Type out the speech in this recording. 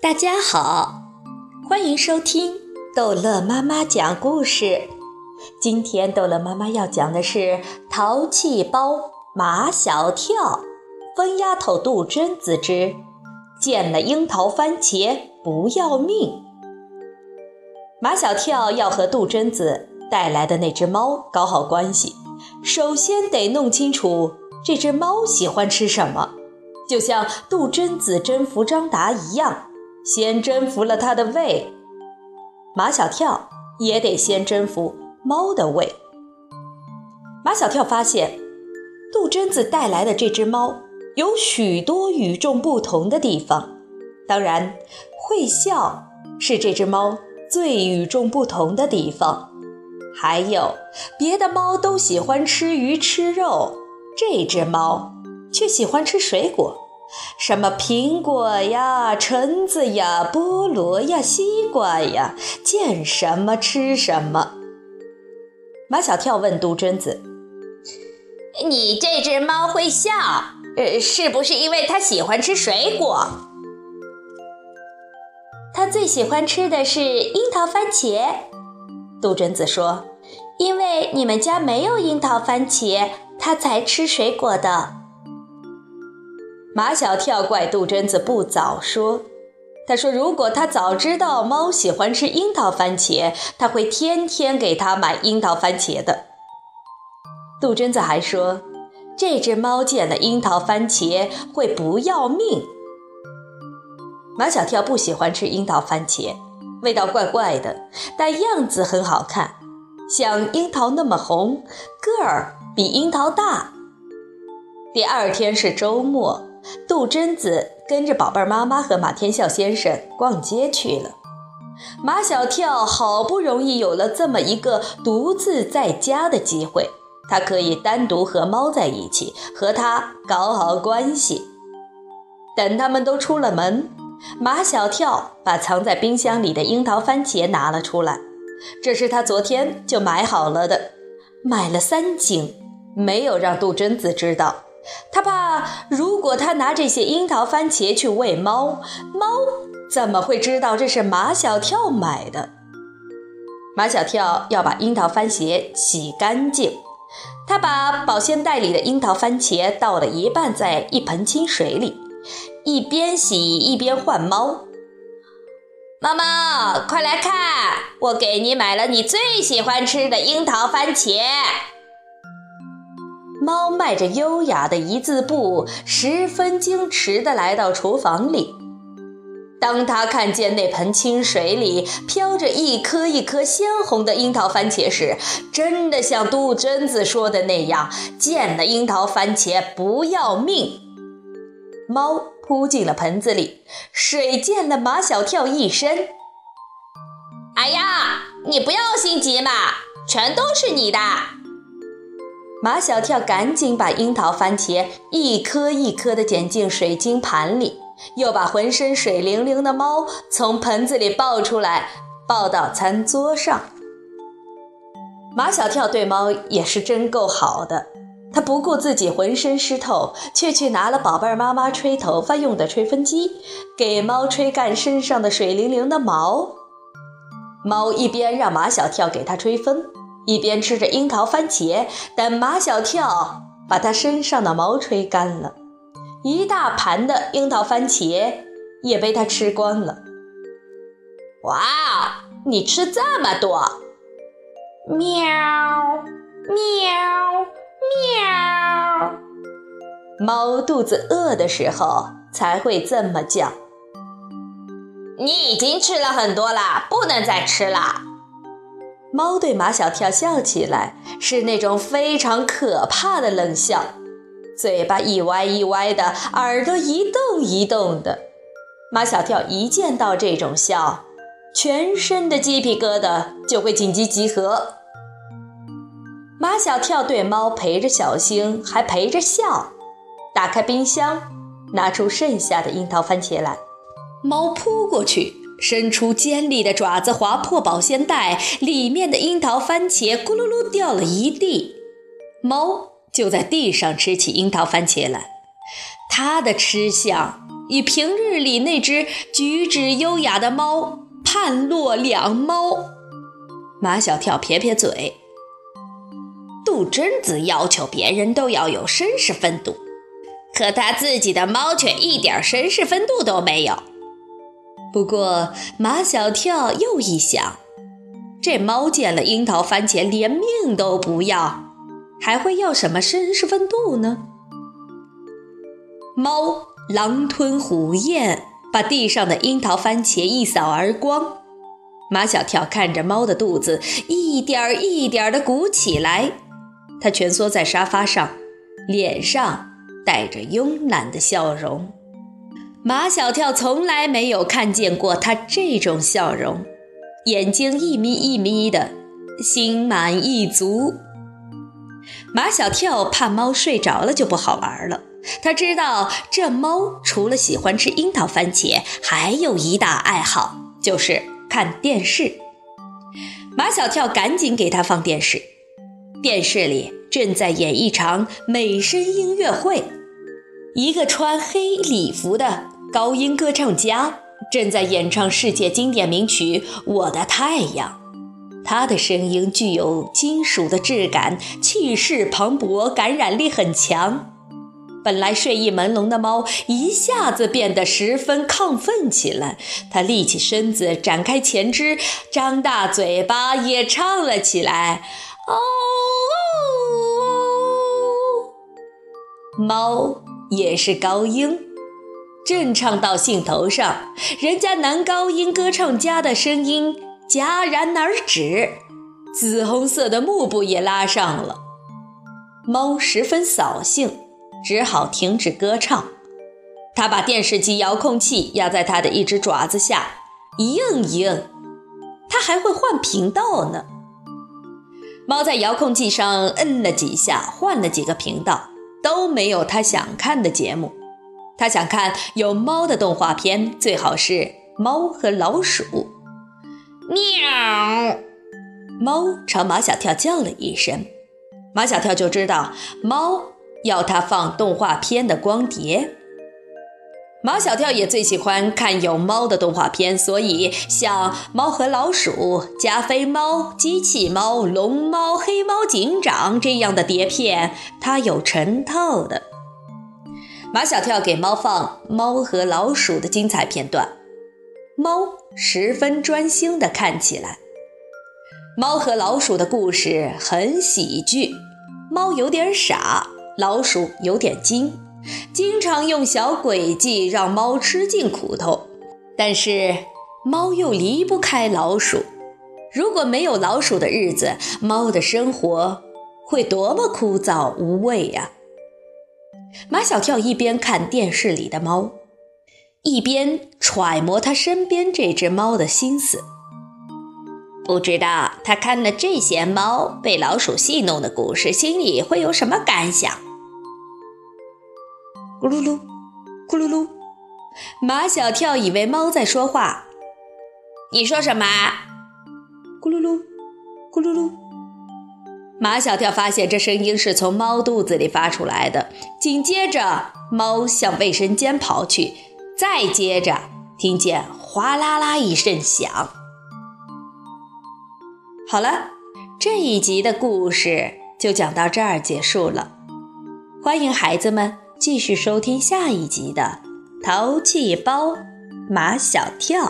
大家好，欢迎收听逗乐妈妈讲故事。今天逗乐妈妈要讲的是《淘气包马小跳》，疯丫头杜真子之见了樱桃番茄不要命。马小跳要和杜真子带来的那只猫搞好关系，首先得弄清楚这只猫喜欢吃什么，就像杜真子征服张达一样。先征服了它的胃，马小跳也得先征服猫的胃。马小跳发现，杜真子带来的这只猫有许多与众不同的地方，当然，会笑是这只猫最与众不同的地方。还有，别的猫都喜欢吃鱼吃肉，这只猫却喜欢吃水果。什么苹果呀、橙子呀、菠萝呀、西瓜呀，见什么吃什么。马小跳问杜鹃子：“你这只猫会笑，呃，是不是因为它喜欢吃水果？”“它最喜欢吃的是樱桃番茄。”杜鹃子说：“因为你们家没有樱桃番茄，它才吃水果的。”马小跳怪杜鹃子不早说，他说：“如果他早知道猫喜欢吃樱桃番茄，他会天天给它买樱桃番茄的。”杜鹃子还说：“这只猫见了樱桃番茄会不要命。”马小跳不喜欢吃樱桃番茄，味道怪怪的，但样子很好看，像樱桃那么红，个儿比樱桃大。第二天是周末。杜真子跟着宝贝妈妈和马天笑先生逛街去了。马小跳好不容易有了这么一个独自在家的机会，他可以单独和猫在一起，和它搞好关系。等他们都出了门，马小跳把藏在冰箱里的樱桃番茄拿了出来，这是他昨天就买好了的，买了三斤，没有让杜真子知道。他怕，如果他拿这些樱桃番茄去喂猫，猫怎么会知道这是马小跳买的？马小跳要把樱桃番茄洗干净，他把保鲜袋里的樱桃番茄倒了一半在一盆清水里，一边洗一边唤猫。猫猫，快来看，我给你买了你最喜欢吃的樱桃番茄。猫迈着优雅的一字步，十分矜持地来到厨房里。当他看见那盆清水里飘着一颗一颗鲜红的樱桃番茄时，真的像杜鹃子说的那样，见了樱桃番茄不要命。猫扑进了盆子里，水溅了马小跳一身。哎呀，你不要心急嘛，全都是你的。马小跳赶紧把樱桃番茄一颗一颗地捡进水晶盘里，又把浑身水灵灵的猫从盆子里抱出来，抱到餐桌上。马小跳对猫也是真够好的，他不顾自己浑身湿透，却去拿了宝贝妈妈吹头发用的吹风机，给猫吹干身上的水灵灵的毛。猫一边让马小跳给它吹风。一边吃着樱桃番茄，等马小跳把他身上的毛吹干了，一大盘的樱桃番茄也被他吃光了。哇，你吃这么多！喵喵喵！猫肚子饿的时候才会这么叫。你已经吃了很多了，不能再吃了。猫对马小跳笑起来，是那种非常可怕的冷笑，嘴巴一歪一歪的，耳朵一动一动的。马小跳一见到这种笑，全身的鸡皮疙瘩就会紧急集合。马小跳对猫陪着小星，还陪着笑。打开冰箱，拿出剩下的樱桃番茄来，猫扑过去。伸出尖利的爪子划破保鲜袋，里面的樱桃番茄咕噜噜掉了一地。猫就在地上吃起樱桃番茄来，它的吃相与平日里那只举止优雅的猫判若两猫。马小跳撇撇嘴。杜真子要求别人都要有绅士风度，可他自己的猫却一点绅士风度都没有。不过马小跳又一想，这猫见了樱桃番茄连命都不要，还会要什么绅士风度呢？猫狼吞虎咽，把地上的樱桃番茄一扫而光。马小跳看着猫的肚子一点儿一点儿地鼓起来。他蜷缩在沙发上，脸上带着慵懒的笑容。马小跳从来没有看见过他这种笑容，眼睛一眯一眯的，心满意足。马小跳怕猫睡着了就不好玩了。他知道这猫除了喜欢吃樱桃番茄，还有一大爱好就是看电视。马小跳赶紧给他放电视。电视里正在演一场美声音乐会，一个穿黑礼服的高音歌唱家正在演唱世界经典名曲《我的太阳》。他的声音具有金属的质感，气势磅礴，感染力很强。本来睡意朦胧的猫一下子变得十分亢奋起来，它立起身子，展开前肢，张大嘴巴，也唱了起来。哦，猫也是高音，正唱到兴头上，人家男高音歌唱家的声音戛然而止，紫红色的幕布也拉上了。猫十分扫兴，只好停止歌唱。他把电视机遥控器压在他的一只爪子下，一摁一摁，他还会换频道呢。猫在遥控器上摁了几下，换了几个频道，都没有他想看的节目。它想看有猫的动画片，最好是《猫和老鼠》。喵！猫朝马小跳叫了一声，马小跳就知道猫要它放动画片的光碟。马小跳也最喜欢看有猫的动画片，所以像《猫和老鼠》《加菲猫》《机器猫》《龙猫》《黑猫警长》这样的碟片，他有成套的。马小跳给猫放《猫和老鼠》的精彩片段，猫十分专心地看起来。《猫和老鼠》的故事很喜剧，猫有点傻，老鼠有点精。经常用小诡计让猫吃尽苦头，但是猫又离不开老鼠。如果没有老鼠的日子，猫的生活会多么枯燥无味呀！马小跳一边看电视里的猫，一边揣摩他身边这只猫的心思。不知道他看了这些猫被老鼠戏弄的故事，心里会有什么感想？咕噜噜，咕噜噜，马小跳以为猫在说话。你说什么？咕噜噜，咕噜噜。马小跳发现这声音是从猫肚子里发出来的。紧接着，猫向卫生间跑去。再接着，听见哗啦啦一声响。好了，这一集的故事就讲到这儿结束了。欢迎孩子们。继续收听下一集的《淘气包马小跳》。